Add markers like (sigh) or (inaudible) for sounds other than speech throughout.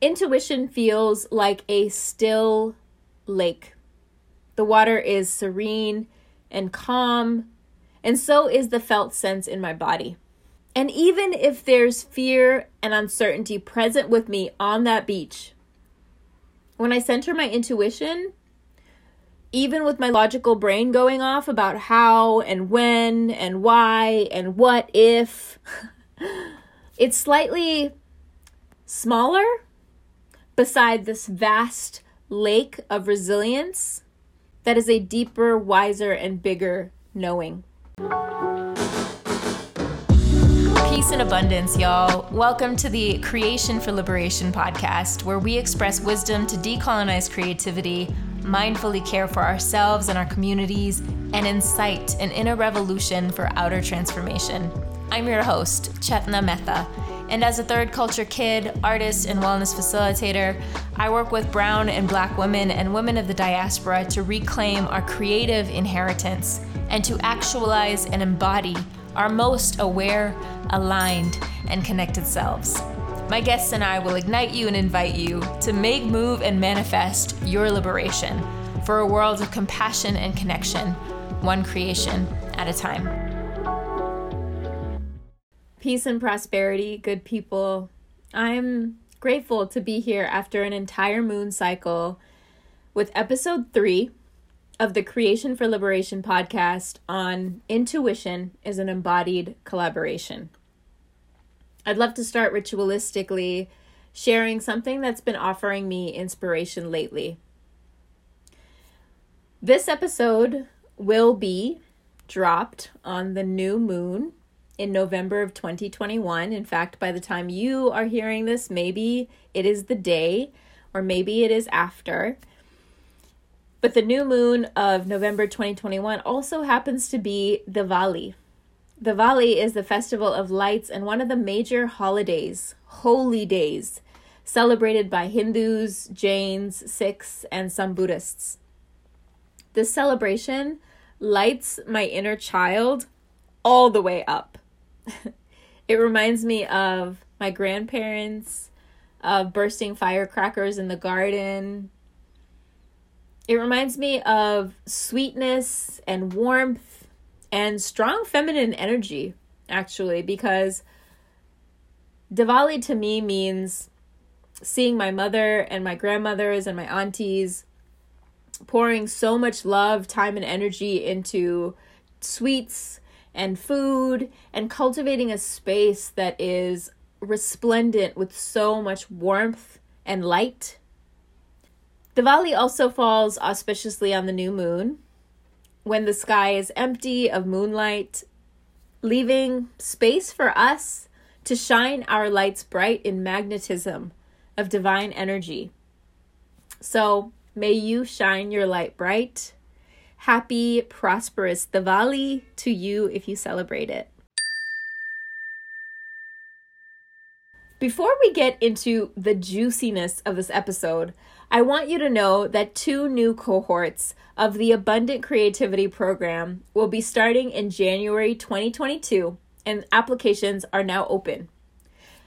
Intuition feels like a still lake. The water is serene and calm, and so is the felt sense in my body. And even if there's fear and uncertainty present with me on that beach, when I center my intuition, even with my logical brain going off about how and when and why and what if, (laughs) it's slightly smaller beside this vast lake of resilience that is a deeper, wiser, and bigger knowing. Peace and abundance, y'all. Welcome to the Creation for Liberation podcast, where we express wisdom to decolonize creativity, mindfully care for ourselves and our communities, and incite an inner revolution for outer transformation. I'm your host, Chetna Mehta and as a third culture kid, artist, and wellness facilitator, I work with brown and black women and women of the diaspora to reclaim our creative inheritance and to actualize and embody our most aware, aligned, and connected selves. My guests and I will ignite you and invite you to make, move, and manifest your liberation for a world of compassion and connection, one creation at a time. Peace and prosperity, good people. I'm grateful to be here after an entire moon cycle with episode three of the Creation for Liberation podcast on intuition is an embodied collaboration. I'd love to start ritualistically sharing something that's been offering me inspiration lately. This episode will be dropped on the new moon in November of 2021. In fact, by the time you are hearing this, maybe it is the day or maybe it is after. But the new moon of November 2021 also happens to be Diwali. Diwali is the festival of lights and one of the major holidays, holy days, celebrated by Hindus, Jains, Sikhs, and some Buddhists. This celebration lights my inner child all the way up. It reminds me of my grandparents, of bursting firecrackers in the garden. It reminds me of sweetness and warmth and strong feminine energy, actually, because Diwali to me means seeing my mother and my grandmothers and my aunties pouring so much love, time, and energy into sweets and food and cultivating a space that is resplendent with so much warmth and light. Diwali also falls auspiciously on the new moon when the sky is empty of moonlight, leaving space for us to shine our lights bright in magnetism of divine energy. So, may you shine your light bright Happy, prosperous Diwali to you if you celebrate it. Before we get into the juiciness of this episode, I want you to know that two new cohorts of the Abundant Creativity Program will be starting in January 2022, and applications are now open.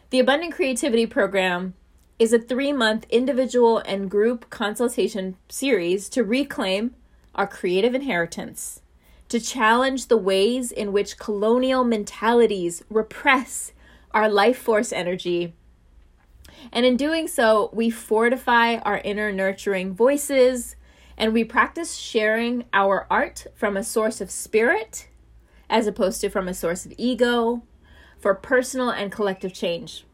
The Abundant Creativity Program is a three month individual and group consultation series to reclaim our creative inheritance, to challenge the ways in which colonial mentalities repress our life force energy. And in doing so, we fortify our inner nurturing voices and we practice sharing our art from a source of spirit as opposed to from a source of ego for personal and collective change.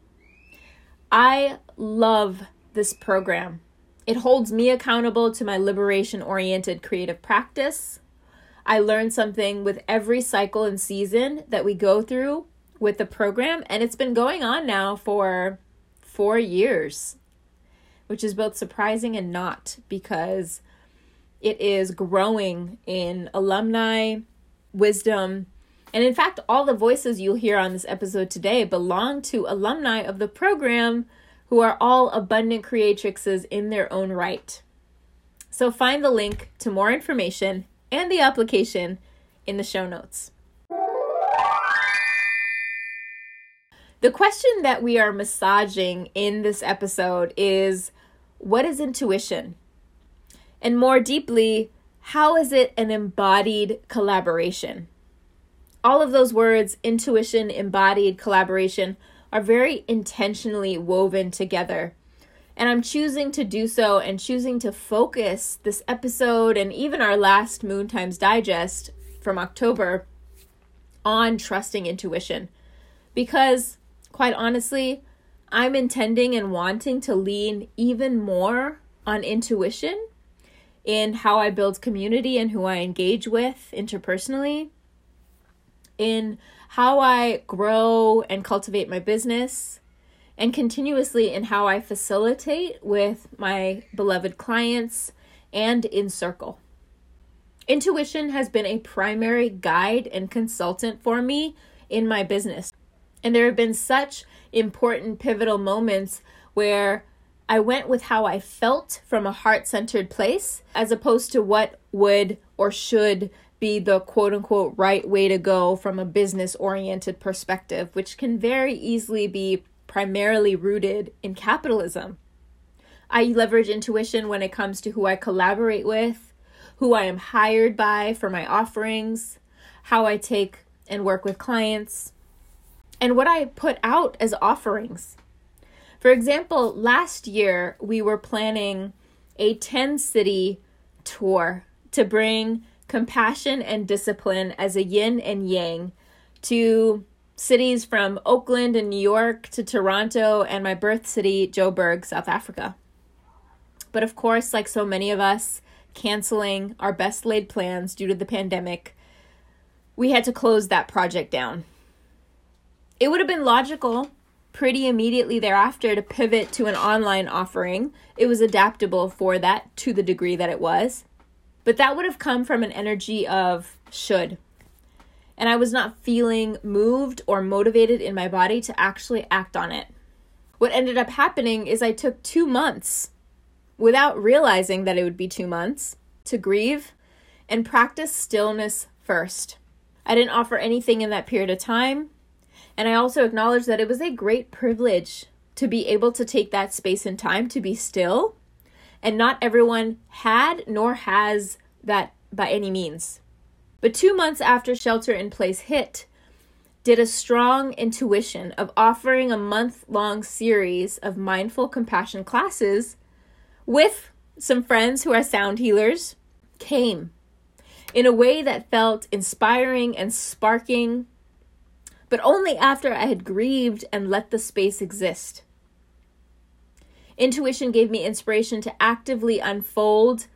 I love this program it holds me accountable to my liberation oriented creative practice. I learn something with every cycle and season that we go through with the program, and it's been going on now for four years, which is both surprising and not because it is growing in alumni wisdom. And in fact, all the voices you'll hear on this episode today belong to alumni of the program who are all abundant creatrixes in their own right. So find the link to more information and the application in the show notes. The question that we are massaging in this episode is what is intuition? And more deeply, how is it an embodied collaboration? All of those words, intuition, embodied, collaboration, are very intentionally woven together. And I'm choosing to do so and choosing to focus this episode and even our last Moon Times Digest from October on trusting intuition. Because, quite honestly, I'm intending and wanting to lean even more on intuition in how I build community and who I engage with interpersonally, in how I grow and cultivate my business, and continuously in how I facilitate with my beloved clients and in circle. Intuition has been a primary guide and consultant for me in my business. And there have been such important pivotal moments where I went with how I felt from a heart centered place as opposed to what would or should be the quote unquote right way to go from a business oriented perspective, which can very easily be primarily rooted in capitalism. I leverage intuition when it comes to who I collaborate with, who I am hired by for my offerings, how I take and work with clients, and what I put out as offerings. For example, last year we were planning a 10 city tour to bring compassion and discipline as a yin and yang to cities from Oakland and New York to Toronto and my birth city, Joburg, South Africa. But of course, like so many of us, canceling our best laid plans due to the pandemic, we had to close that project down. It would have been logical pretty immediately thereafter to pivot to an online offering. It was adaptable for that to the degree that it was. But that would have come from an energy of should. And I was not feeling moved or motivated in my body to actually act on it. What ended up happening is I took two months without realizing that it would be two months to grieve and practice stillness first. I didn't offer anything in that period of time. And I also acknowledged that it was a great privilege to be able to take that space and time to be still. And not everyone had nor has that by any means. But two months after shelter in place hit, did a strong intuition of offering a month long series of mindful compassion classes with some friends who are sound healers came in a way that felt inspiring and sparking but only after I had grieved and let the space exist. Intuition gave me inspiration to actively unfold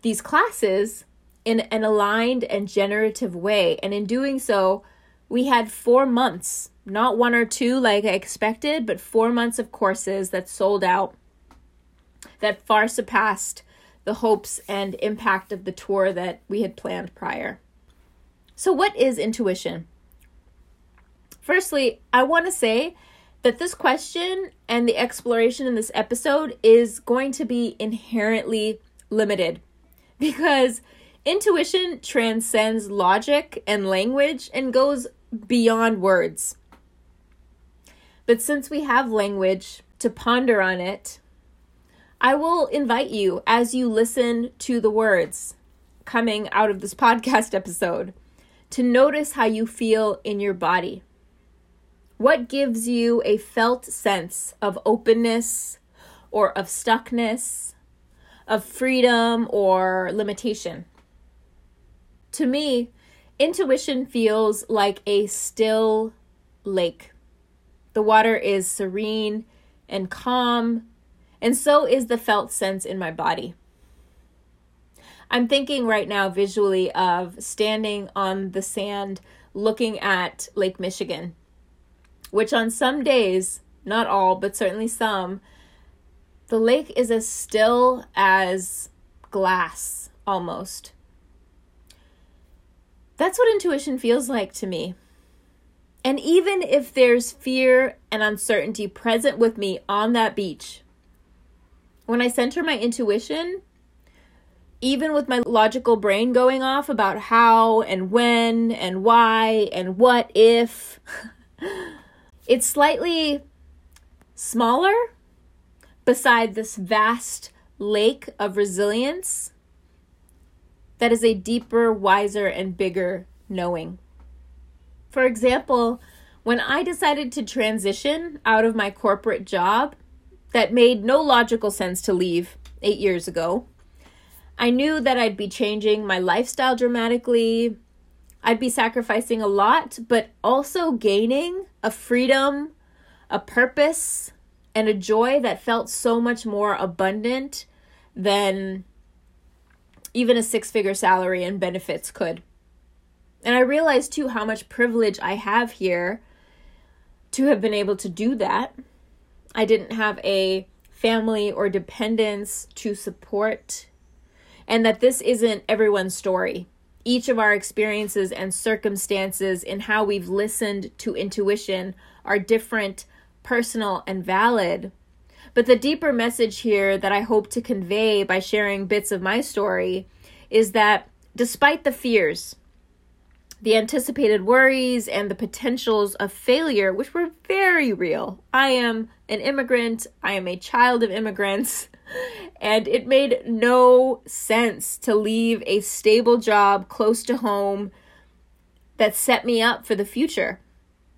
these classes in an aligned and generative way. And in doing so, we had four months, not one or two like I expected, but four months of courses that sold out that far surpassed the hopes and impact of the tour that we had planned prior. So, what is intuition? Firstly, I want to say that this question and the exploration in this episode is going to be inherently limited because intuition transcends logic and language and goes beyond words. But since we have language to ponder on it, I will invite you as you listen to the words coming out of this (laughs) podcast episode to notice how you feel in your body. What gives you a felt sense of openness or of stuckness, of freedom or limitation? To me, intuition feels like a still lake. The water is serene and calm, and so is the felt sense in my body. I'm thinking right now visually of standing on the sand looking at Lake Michigan which on some days, not all, but certainly some, the lake is as still as glass almost. That's what intuition feels like to me. And even if there's fear and uncertainty present with me on that beach, when I center my intuition, even with my logical brain going off about how and when and why and what if, (laughs) It's slightly smaller beside this vast lake of resilience that is a deeper, wiser, and bigger knowing. For example, when I decided to transition out of my corporate job that made no logical sense to leave eight years ago, I knew that I'd be changing my lifestyle dramatically. I'd be sacrificing a lot, but also gaining a freedom, a purpose, and a joy that felt so much more abundant than even a six figure salary and benefits could. And I realized too how much privilege I have here to have been able to do that. I didn't have a family or dependents to support, and that this isn't everyone's story. Each of our experiences and circumstances in how we've listened to intuition are different, personal, and valid. But the deeper message here that I hope to convey by sharing bits of my story is that despite the fears, the anticipated worries, and the potentials of failure, which were very real, I am an immigrant, I am a child of immigrants. And it made no sense to leave a stable job close to home that set me up for the future.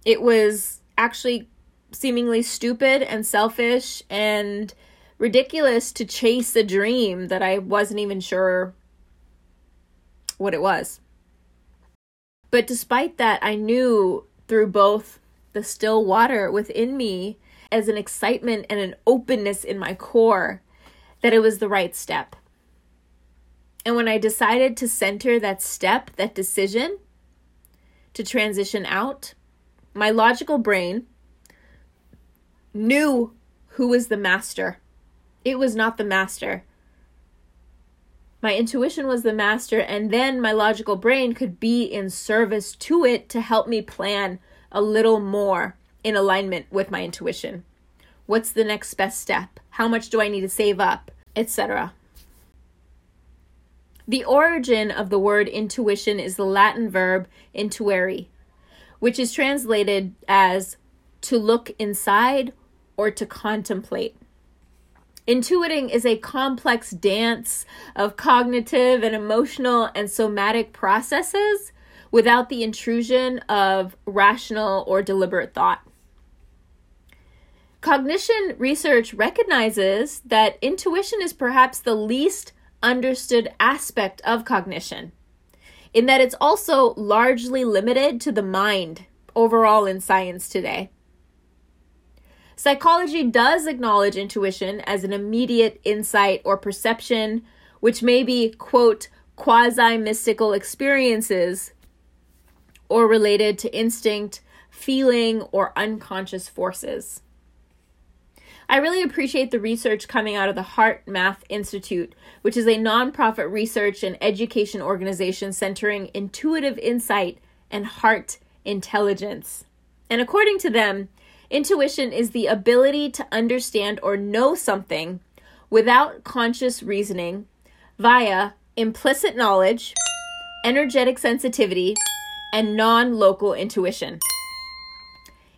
It was actually seemingly stupid and selfish and ridiculous to chase a dream that I wasn't even sure what it was. But despite that, I knew through both the still water within me as an excitement and an openness in my core that it was the right step. And when I decided to center that step, that decision to transition out, my logical brain knew who was the master. It was not the master. My intuition was the master, and then my logical brain could be in service to it to help me plan a little more in alignment with my intuition. What's the next best step? How much do I need to save up? Etc. The origin of the word intuition is the Latin verb intuere, which is translated as to look inside or to contemplate. Intuiting is a complex dance of cognitive and emotional and somatic processes without the intrusion of rational or deliberate thought. Cognition research recognizes that intuition is perhaps the least understood aspect of cognition, in that it's also largely limited to the mind overall in science today. Psychology does acknowledge intuition as an immediate insight or perception, which may be, quote, quasi mystical experiences or related to instinct, feeling, or unconscious forces. I really appreciate the research coming out of the HeartMath Institute, which is a nonprofit research and education organization centering intuitive insight and heart intelligence. And according to them, Intuition is the ability to understand or know something without conscious reasoning via implicit knowledge, energetic sensitivity, and non local intuition.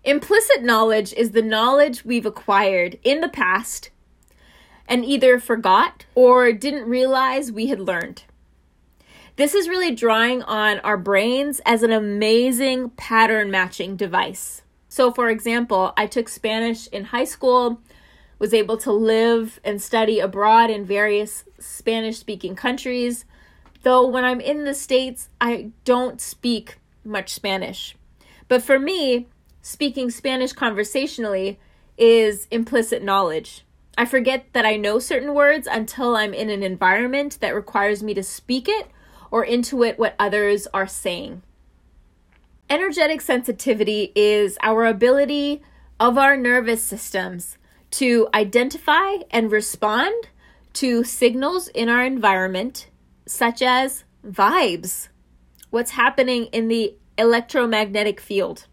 Implicit knowledge is the knowledge we've acquired in the past and either forgot or didn't realize we had learned. This is really drawing on our brains as an amazing pattern matching device. So, for example, I took Spanish in high school, was able to live and study abroad in various Spanish speaking countries. Though when I'm in the States, I don't speak much Spanish. But for me, speaking Spanish conversationally is implicit knowledge. I forget that I know certain words until I'm in an environment that requires me to speak it or intuit what others are saying. Energetic sensitivity is our ability of our nervous systems to identify and respond to signals in our environment, such as vibes, what's happening in the electromagnetic field.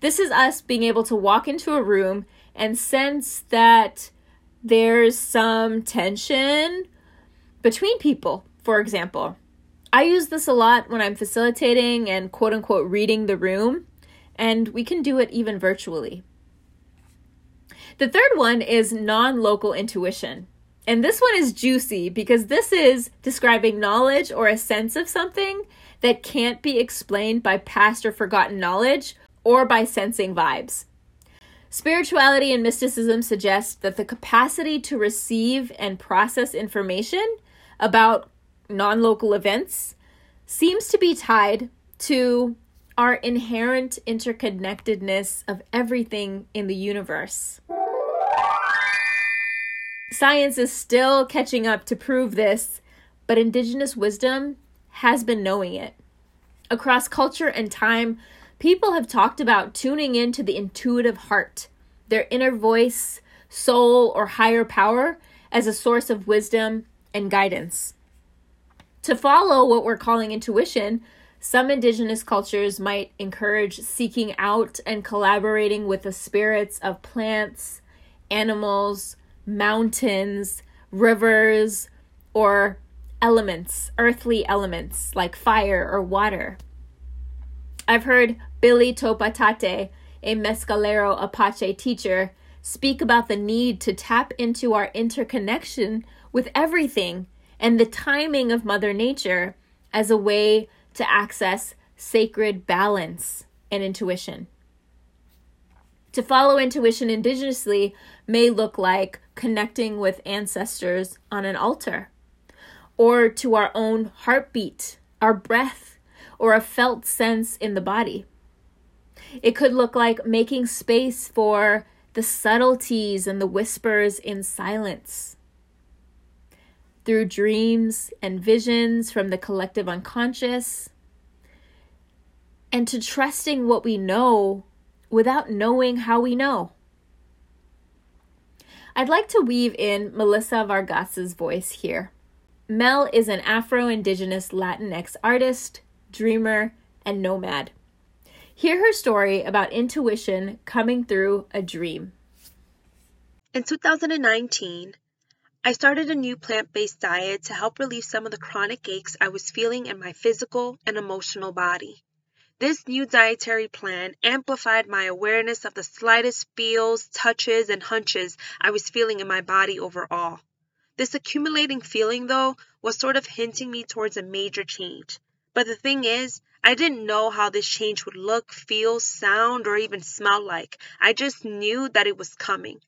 This is us being able to walk into a room and sense that there's some tension between people, for example. I use this a lot when I'm facilitating and quote unquote reading the room. and we can do it even virtually. The third one is non local intuition. And this one is juicy because this is describing knowledge or a sense of something that can't be explained by past or forgotten knowledge or by sensing vibes. Spirituality and mysticism suggest that the capacity to receive and process information about non local events seems to be tied to our inherent interconnectedness of everything in the universe. Science is still catching up to prove this, but indigenous wisdom has been knowing it. Across culture and time, people have talked about tuning into the intuitive heart, their inner voice, soul, or higher power as a source of wisdom and guidance. To follow what we're calling intuition, some indigenous cultures might encourage seeking out and collaborating with the spirits of plants, animals, mountains, rivers, or elements, earthly elements like fire or water. I've heard Billie Topa Tate, a Mescalero Apache teacher, speak about the need to tap into our interconnection with everything and the timing of Mother Nature as a way to access sacred balance and intuition. To follow intuition indigenously may look like connecting with ancestors on an altar, or to our own heartbeat, our breath, or a felt sense in the body. It could look like making space for the subtleties and the whispers in silence. Through dreams and visions from the collective unconscious, and to trusting what we know without knowing how we know. I'd like to weave in Melissa Vargas's voice here. Mel is an Afro Indigenous Latinx artist, dreamer, and nomad. Hear her story about intuition coming through a dream. In 2019, I started a new plant based diet to help relieve some of the chronic aches I was feeling in my physical and emotional body. This new dietary plan amplified my awareness of the slightest feels, touches, and hunches I was feeling in my body overall. This accumulating feeling, though, was sort of hinting me towards a major change. But the thing is, I didn't know how this change would look, feel, sound, or even smell like. I just knew that it was coming.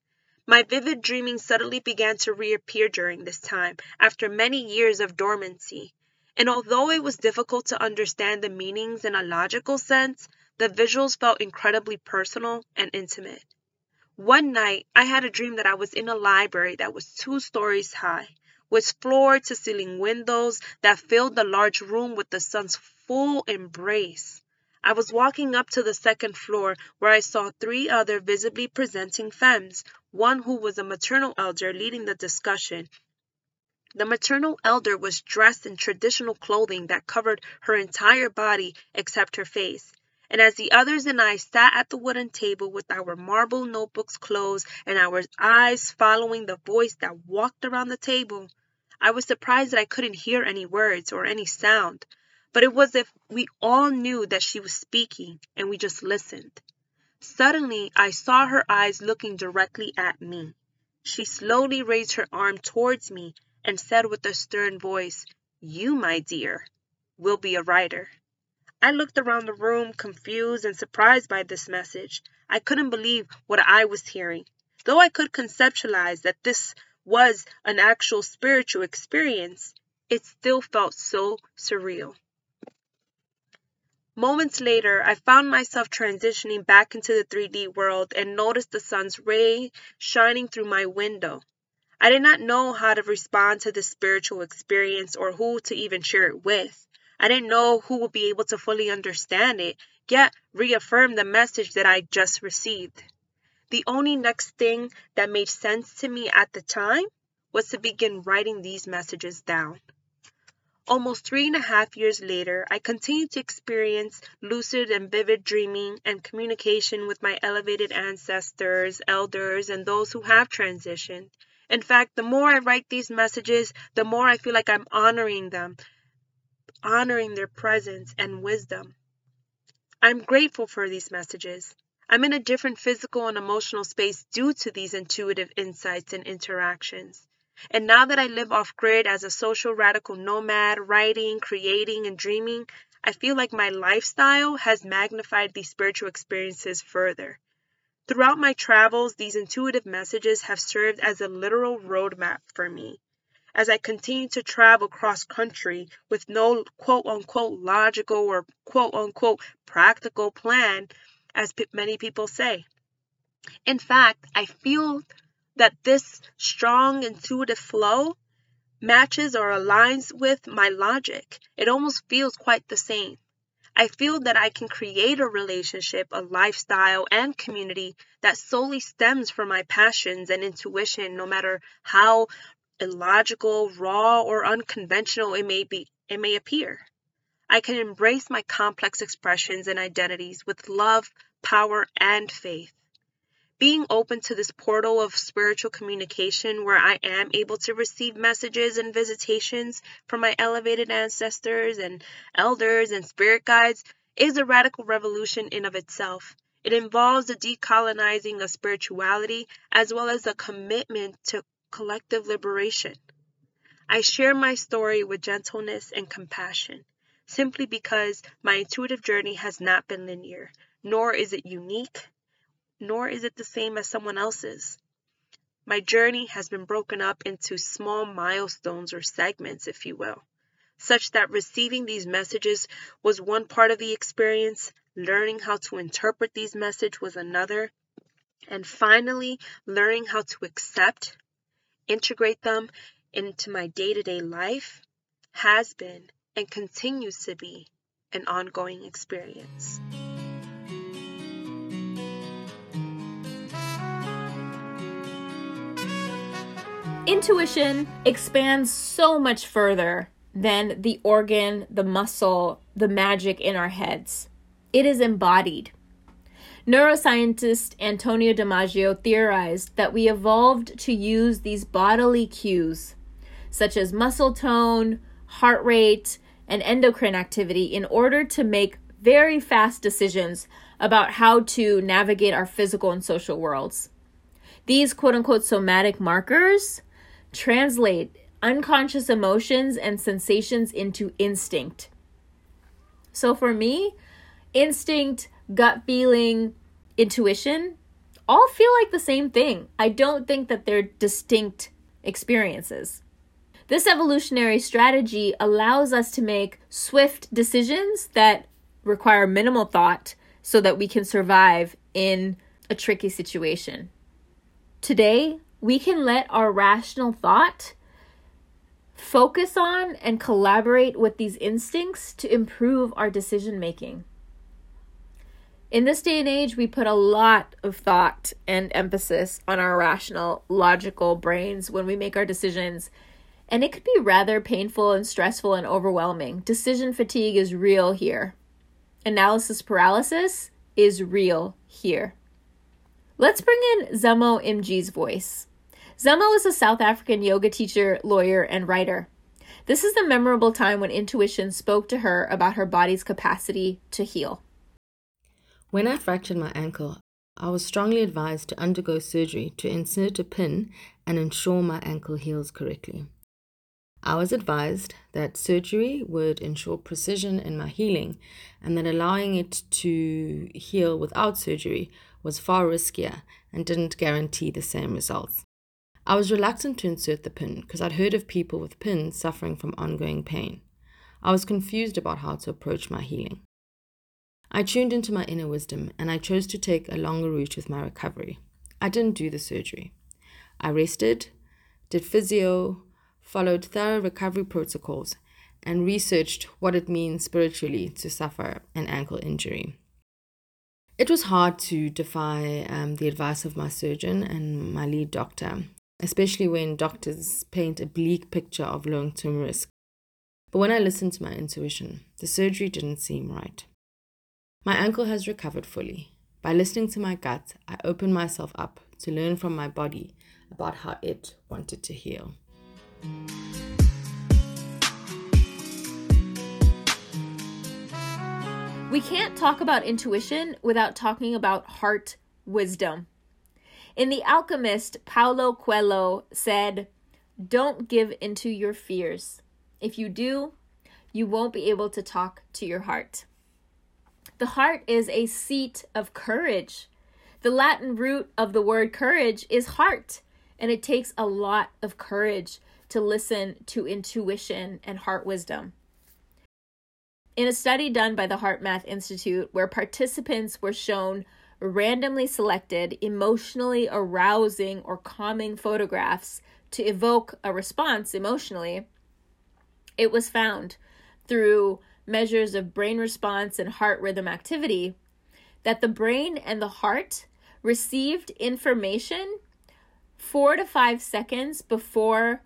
My vivid dreaming suddenly began to reappear during this time, after many years of dormancy. And although it was difficult to understand the meanings in a logical sense, the visuals felt incredibly personal and intimate. One night, I had a dream that I was in a library that was two stories high, with floor to ceiling windows that filled the large room with the sun's full embrace. I was walking up to the second floor where I saw three other visibly presenting femmes, one who was a maternal elder leading the discussion, the maternal elder was dressed in traditional clothing that covered her entire body except her face. And as the others and I sat at the wooden table with our marble notebooks closed and our eyes following the voice that walked around the table, I was surprised that I couldn't hear any words or any sound. But it was as if we all knew that she was speaking and we just listened. Suddenly, I saw her eyes looking directly at me. She slowly raised her arm towards me and said with a stern voice, You, my dear, will be a writer. I looked around the room, confused and surprised by this message. I couldn't believe what I was hearing. Though I could conceptualize that this was an actual spiritual experience, it still felt so surreal. Moments later, I found myself transitioning back into the 3D world and noticed the sun's ray shining through my window. I did not know how to respond to this spiritual experience or who to even share it with. I didn't know who would be able to fully understand it, yet reaffirm the message that I just received. The only next thing that made sense to me at the time was to begin writing these messages down. Almost three and a half years later, I continue to experience lucid and vivid dreaming and communication with my elevated ancestors, elders, and those who have transitioned. In fact, the more I write these messages, the more I feel like I'm honoring them, honoring their presence and wisdom. I'm grateful for these messages. I'm in a different physical and emotional space due to these intuitive insights and interactions. And now that I live off grid as a social radical nomad, writing, creating, and dreaming, I feel like my lifestyle has magnified these spiritual experiences further. Throughout my travels, these intuitive messages have served as a literal roadmap for me. As I continue to travel cross country with no quote unquote logical or quote unquote practical plan, as many people say. In fact, I feel that this strong intuitive flow matches or aligns with my logic. It almost feels quite the same. I feel that I can create a relationship, a lifestyle, and community that solely stems from my passions and intuition, no matter how illogical, raw, or unconventional it may be it may appear. I can embrace my complex expressions and identities with love, power, and faith being open to this portal of spiritual communication where I am able to receive messages and visitations from my elevated ancestors and elders and spirit guides is a radical revolution in of itself. It involves the decolonizing of spirituality as well as a commitment to collective liberation. I share my story with gentleness and compassion, simply because my intuitive journey has not been linear, nor is it unique nor is it the same as someone else's. My journey has been broken up into small milestones or segments, if you will, such that receiving these messages was one part of the experience, learning how to interpret these messages was another, and finally, learning how to accept, integrate them into my day to day life has been and continues to be an ongoing experience. Intuition expands so much further than the organ, the muscle, the magic in our heads. It is embodied. Neuroscientist Antonio Damasio theorized that we evolved to use these bodily cues, such as muscle tone, heart rate, and endocrine activity, in order to make very fast decisions about how to navigate our physical and social worlds. These quote unquote somatic markers translate unconscious emotions and sensations into instinct. So for me, instinct, gut feeling, intuition all feel like the same thing. I don't think that they're distinct experiences. This evolutionary strategy allows us to make swift decisions that require minimal thought so that we can survive in a tricky situation. Today, we can let our rational thought focus on and collaborate with these instincts to improve our decision making. In this day and age, we put a lot of thought and emphasis on our rational, logical brains when we make our decisions, and it could be rather painful and stressful and overwhelming. Decision fatigue is real here. Analysis paralysis is real here. Let's bring in Zamo Mji's voice. Zamo is a South African yoga teacher, lawyer, and writer. This is the memorable time when intuition spoke to her about her body's capacity to heal. When I fractured my ankle, I was strongly advised to undergo surgery to insert a pin and ensure my ankle heals correctly. I was advised that surgery would ensure precision in my healing and that allowing it to heal without surgery was far riskier and didn't guarantee the same results. I was reluctant to insert the pin because I'd heard of people with pins suffering from ongoing pain. I was confused about how to approach my healing. I tuned into my inner wisdom and I chose to take a longer route with my recovery. I didn't do the surgery. I rested, did physio, followed thorough recovery protocols, and researched what it means spiritually to suffer an ankle injury. It was hard to defy um, the advice of my surgeon and my lead doctor, especially when doctors paint a bleak picture of long term risk. But when I listened to my intuition, the surgery didn't seem right. My ankle has recovered fully. By listening to my gut, I opened myself up to learn from my body about how it wanted to heal. We can't talk about intuition without talking about heart wisdom. In The Alchemist, Paulo Coelho said, Don't give into your fears. If you do, you won't be able to talk to your heart. The heart is a seat of courage. The Latin root of the word courage is heart, and it takes a lot of courage to listen to intuition and heart wisdom. In a study done by the HeartMath Institute, where participants were shown randomly selected, emotionally arousing or calming photographs to evoke a response emotionally, it was found through measures of brain response and heart rhythm activity that the brain and the heart received information four to five seconds before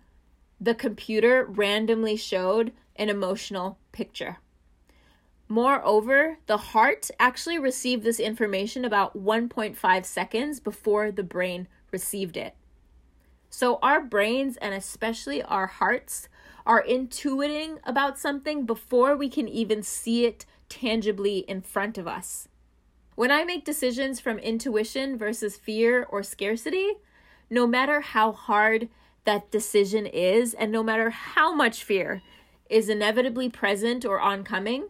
the computer randomly showed an emotional picture. Moreover, the heart actually received this information about 1.5 seconds before the brain received it. So, our brains and especially our hearts are intuiting about something before we can even see it tangibly in front of us. When I make decisions from intuition versus fear or scarcity, no matter how hard that decision is, and no matter how much fear is inevitably present or oncoming,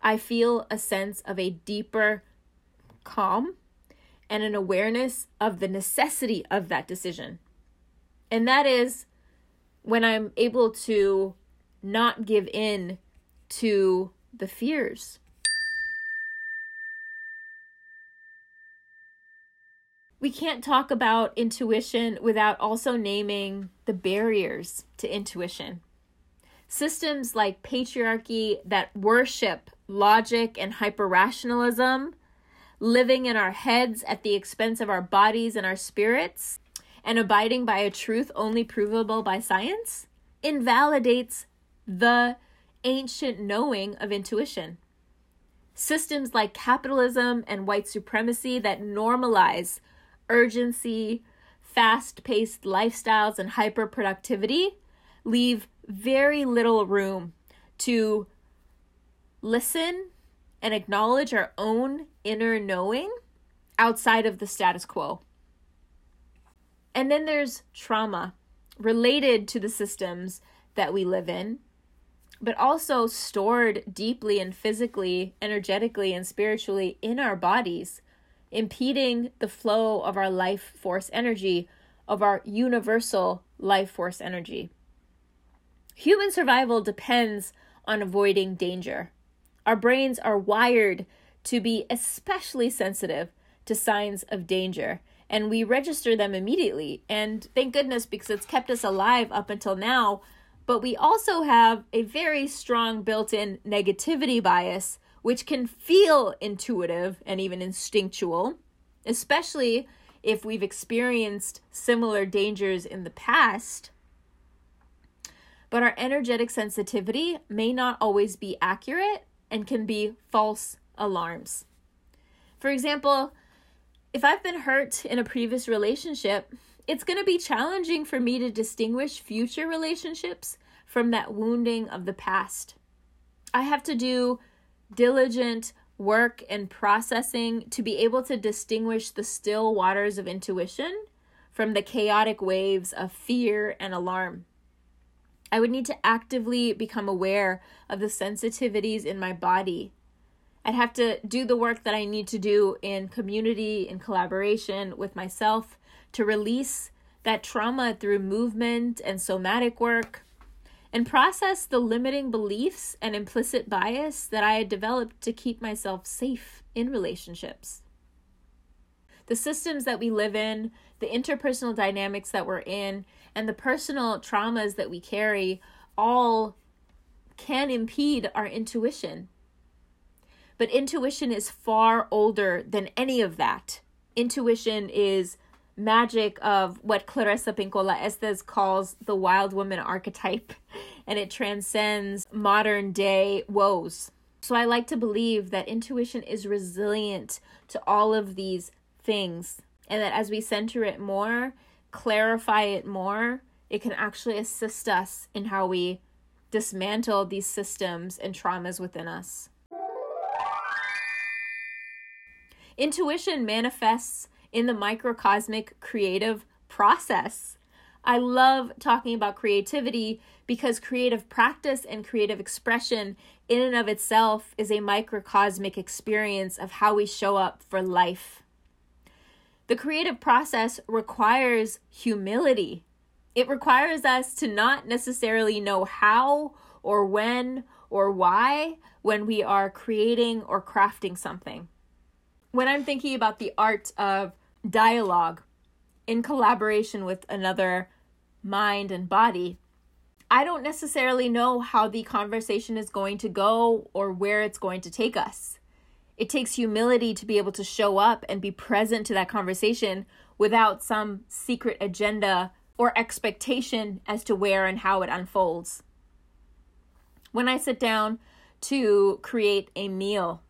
I feel a sense of a deeper calm and an awareness of the necessity of that decision. And that is when I'm able to not give in to the fears. We can't talk about intuition without also naming the barriers to intuition. Systems like patriarchy that worship logic and hyperrationalism, living in our heads at the expense of our bodies and our spirits, and abiding by a truth only provable by science invalidates the ancient knowing of intuition. Systems like capitalism and white supremacy that normalize urgency, fast paced lifestyles, and hyperproductivity leave very little room to listen and acknowledge our own inner knowing outside of the status quo. And then there's trauma related to the systems that we live in, but also stored deeply and physically, energetically, and spiritually in our bodies, impeding the flow of our life force energy, of our universal life force energy. Human survival depends on avoiding danger. Our brains are wired to be especially sensitive to signs of danger and we register them immediately. And thank goodness because it's kept us alive up until now. But we also have a very strong built in negativity bias, which can feel intuitive and even instinctual, especially if we've experienced similar dangers in the past. But our energetic sensitivity may not always be accurate and can be false alarms. For example, if I've been hurt in a previous relationship, it's going to be challenging for me to distinguish future relationships from that wounding of the past. I have to do diligent work and processing to be able to distinguish the still waters of intuition from the chaotic waves of fear and alarm. I would need to actively become aware of the sensitivities in my body I'd have to do the work that I need to do in community, in collaboration with myself to release that trauma through movement and somatic work and process the limiting beliefs and implicit bias that I had developed to keep myself safe in relationships. The systems that we live in, the interpersonal dynamics that we're in, and the personal traumas that we carry all can impede our intuition but intuition is far older than any of that. Intuition is magic of what Clarissa Pinkola Estes calls the wild woman archetype, (laughs) and it transcends modern day woes. So I like to believe that intuition is resilient to all of these things, and that as we center it more, clarify it more, it can actually assist us in how we dismantle these systems and traumas within us. Intuition manifests in the microcosmic creative process. I love talking about creativity because creative practice and creative expression, in and of itself, is a microcosmic experience of how we show up for life. The creative process requires humility. It requires us to not necessarily know how or when or why when we are creating or crafting something. When I'm thinking about the art of dialogue in collaboration with another mind and body, I don't necessarily know how the conversation is going to go or where it's going to take us. It takes humility to be able to show up and be present to that conversation without some secret agenda or expectation as to where and how it unfolds. When I sit down to create a meal,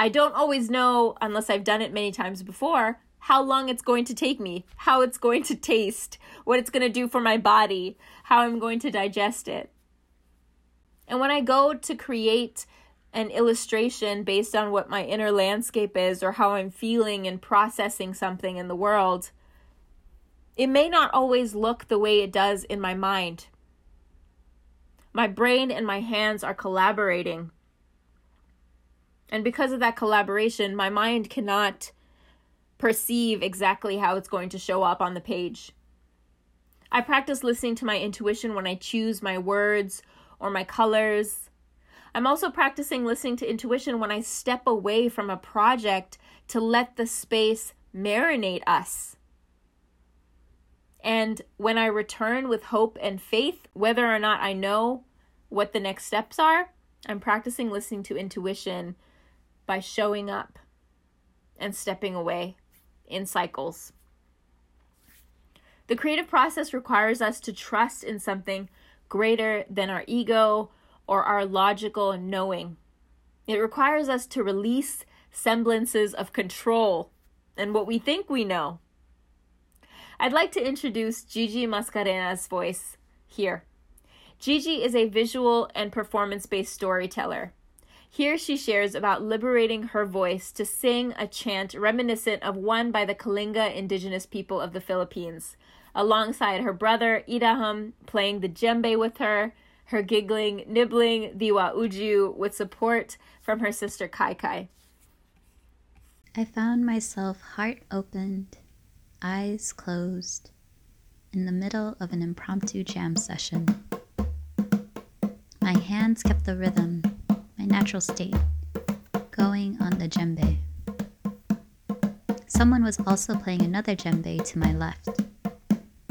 I don't always know, unless I've done it many times before, how long it's going to take me, how it's going to taste, what it's going to do for my body, how I'm going to digest it. And when I go to create an illustration based on what my inner landscape is or how I'm feeling and processing something in the world, it may not always look the way it does in my mind. My brain and my hands are collaborating. And because of that collaboration, my mind cannot perceive exactly how it's going to show up on the page. I practice listening to my intuition when I choose my words or my colors. I'm also practicing listening to intuition when I step away from a project to let the space marinate us. And when I return with hope and faith, whether or not I know what the next steps are, I'm practicing listening to intuition by showing up and stepping away in cycles. The creative process requires us to trust in something greater than our ego or our logical knowing. It requires us to release semblances of control and what we think we know. I'd like to introduce Gigi Mascarenas' voice here. Gigi is a visual and performance based storyteller. Here she shares about liberating her voice to sing a chant reminiscent of one by the Kalinga indigenous people of the Philippines, alongside her brother Idaham playing the djembe with her, her giggling, nibbling the wauju with support from her sister Kai Kai. I found myself heart opened, eyes closed, in the middle of an impromptu jam session. My hands kept the rhythm my natural state, going on the djembe. Someone was also playing another djembe to my left,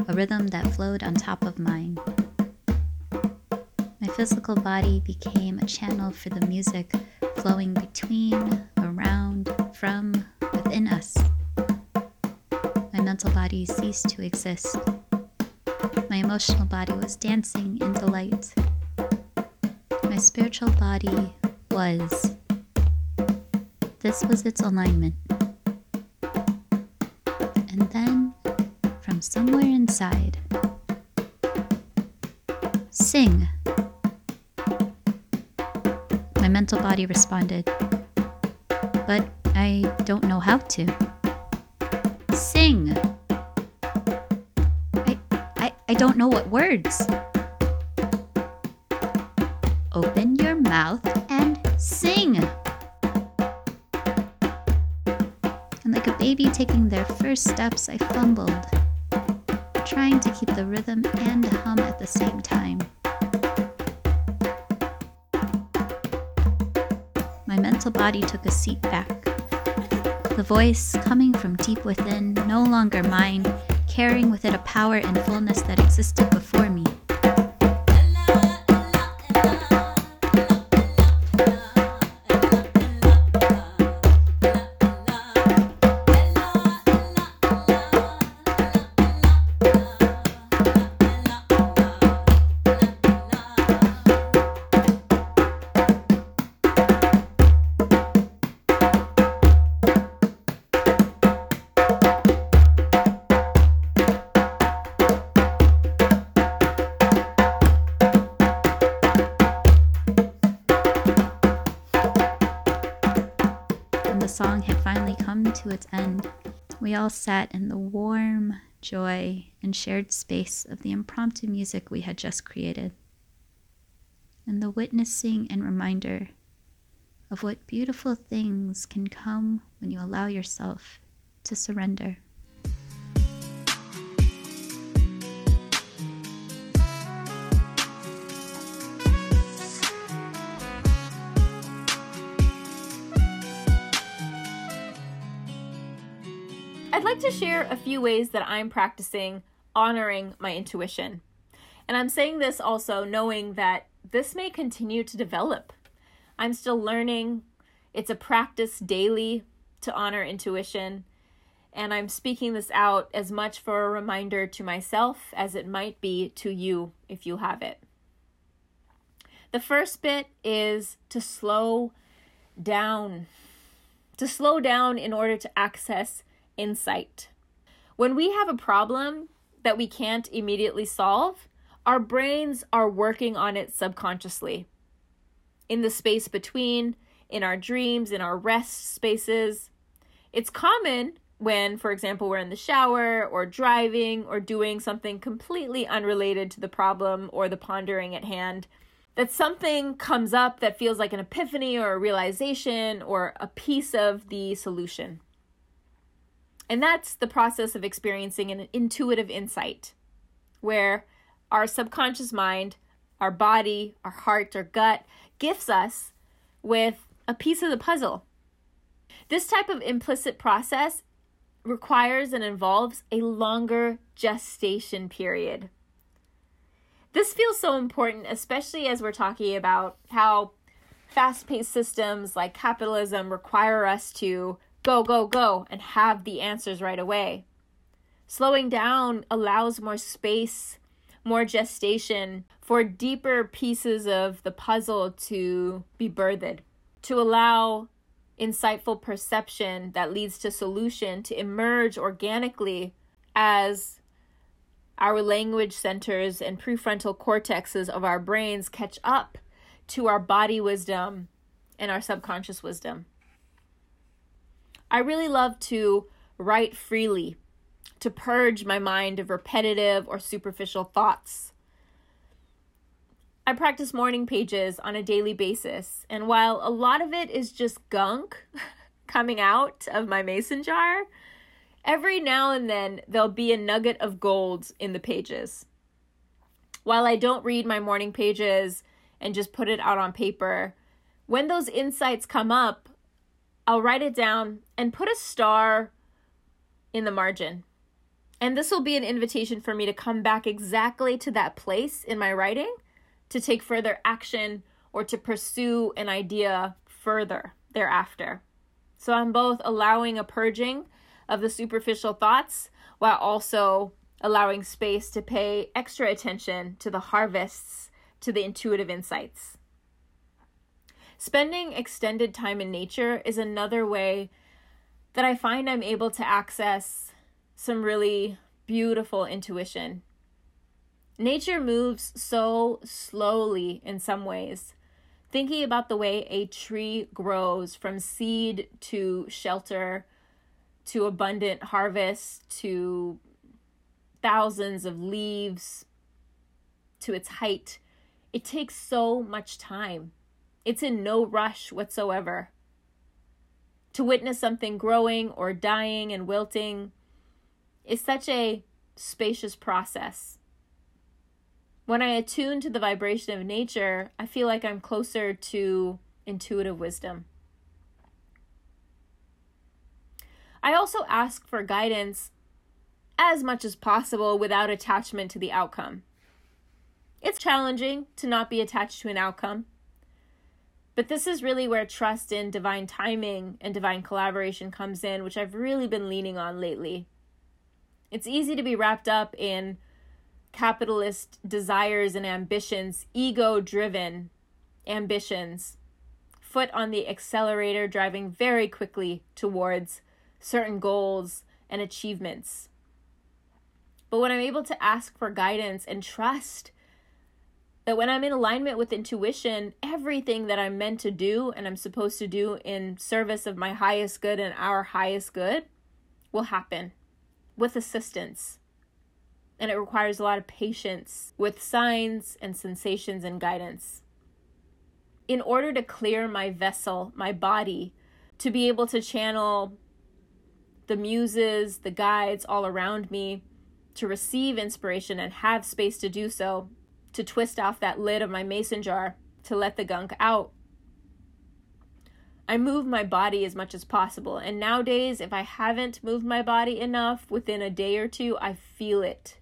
a rhythm that flowed on top of mine. My physical body became a channel for the music flowing between, around, from, within us. My mental body ceased to exist. My emotional body was dancing in delight. My spiritual body was. This was its alignment. And then, from somewhere inside, sing. My mental body responded, but I don't know how to. Sing. I, I, I don't know what words. Open your mouth Sing! And like a baby taking their first steps, I fumbled, trying to keep the rhythm and hum at the same time. My mental body took a seat back. The voice, coming from deep within, no longer mine, carrying with it a power and fullness that existed before and shared space of the impromptu music we had just created, and the witnessing and reminder of what beautiful things can come when you allow yourself to surrender. I'd like to share a few ways that I'm practicing honoring my intuition. And I'm saying this also knowing that this may continue to develop. I'm still learning. It's a practice daily to honor intuition. And I'm speaking this out as much for a reminder to myself as it might be to you if you have it. The first bit is to slow down, to slow down in order to access insight. When we have a problem that we can't immediately solve, our brains are working on it subconsciously. In the space between, in our dreams, in our rest spaces. It's common when, for example, we're in the shower or driving or doing something completely unrelated to the problem or the pondering at hand, that something comes up that feels like an epiphany or a realization or a piece of the solution. And that's the process of experiencing an intuitive insight, where our subconscious mind, our body, our heart, our gut gifts us with a piece of the puzzle. This type of implicit process requires and involves a longer gestation period. This feels so important, especially as we're talking about how fast paced systems like capitalism require us to go, go, go, and have the answers right away. Slowing down allows more space, more gestation for deeper pieces of the puzzle to be birthed, to allow insightful perception that leads to solution to emerge organically as our language centers and prefrontal cortexes of our brains catch up to our body wisdom and our subconscious wisdom. I really love to write freely, to purge my mind of repetitive or superficial thoughts. I practice morning pages on a daily basis, and while a lot of it is just gunk (laughs) coming out of my mason jar, every now and then there'll be a nugget of gold in the pages. While I don't read my morning pages and just put it out on paper, when those insights come up, I'll write it down and put a star in the margin. And this will be an invitation for me to come back exactly to that place in my writing to take further action or to pursue an idea further thereafter. So I'm both allowing a purging of the superficial thoughts while also allowing space to pay extra attention to the harvests, to the intuitive insights. Spending extended time in nature is another way that I find I'm able to access some really beautiful intuition. Nature moves so slowly in some ways. Thinking about the way a tree grows from seed to shelter to abundant harvest to thousands of leaves to its height, it takes so much time. It's in no rush whatsoever. To witness something growing or dying and wilting is such a spacious process. When I attune to the vibration of nature, I feel like I'm closer to intuitive wisdom. I also ask for guidance as much as possible without attachment to the outcome. It's challenging to not be attached to an outcome. But this is really where trust in divine timing and divine collaboration comes in, which I've really been leaning on lately. It's easy to be wrapped up in capitalist desires and ambitions, ego driven ambitions, foot on the accelerator, driving very quickly towards certain goals and achievements. But when I'm able to ask for guidance and trust That when I'm in alignment with intuition, everything that I'm meant to do and I'm supposed to do in service of my highest good and our highest good will happen with assistance. And it requires a lot of patience with signs and sensations and guidance. In order to clear my vessel, my body, to be able to channel the muses, the guides all around me, to receive inspiration and have space to do so, to twist off that lid of my mason jar, to let the gunk out. I move my body as much as possible. And nowadays, if I haven't moved my body enough within a day or two, I feel it.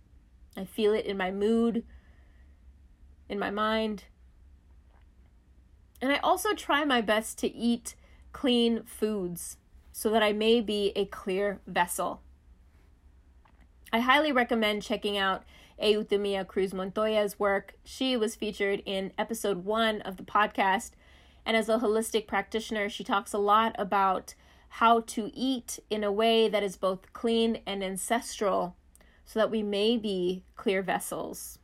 I feel it in my mood, in my mind. And I also try my best to eat clean foods so that I may be a clear vessel. I highly recommend checking out Euthymia Cruz Montoya's work. She was featured in episode one of the podcast. And as a holistic practitioner, she talks a lot about how to eat in a way that is both clean and ancestral so that we may be clear vessels.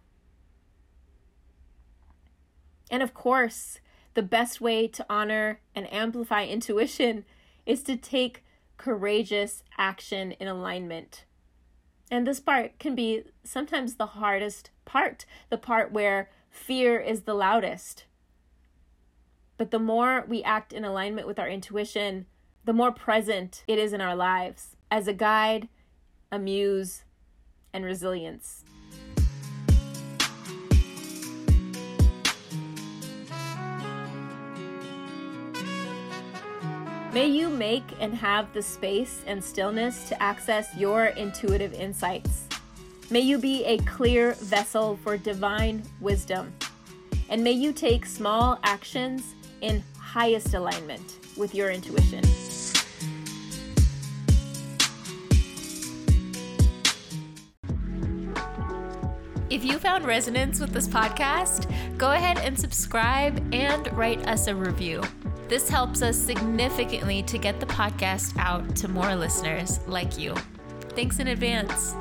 And of course, the best way to honor and amplify intuition is to take courageous action in alignment. And this part can be sometimes the hardest part, the part where fear is the loudest. But the more we act in alignment with our intuition, the more present it is in our lives as a guide, a muse, and resilience. May you make and have the space and stillness to access your intuitive insights. May you be a clear vessel for divine wisdom. And may you take small actions in highest alignment with your intuition. If you found resonance with this podcast, go ahead and subscribe and write us a review. This helps us significantly to get the podcast out to more listeners like you. Thanks in advance.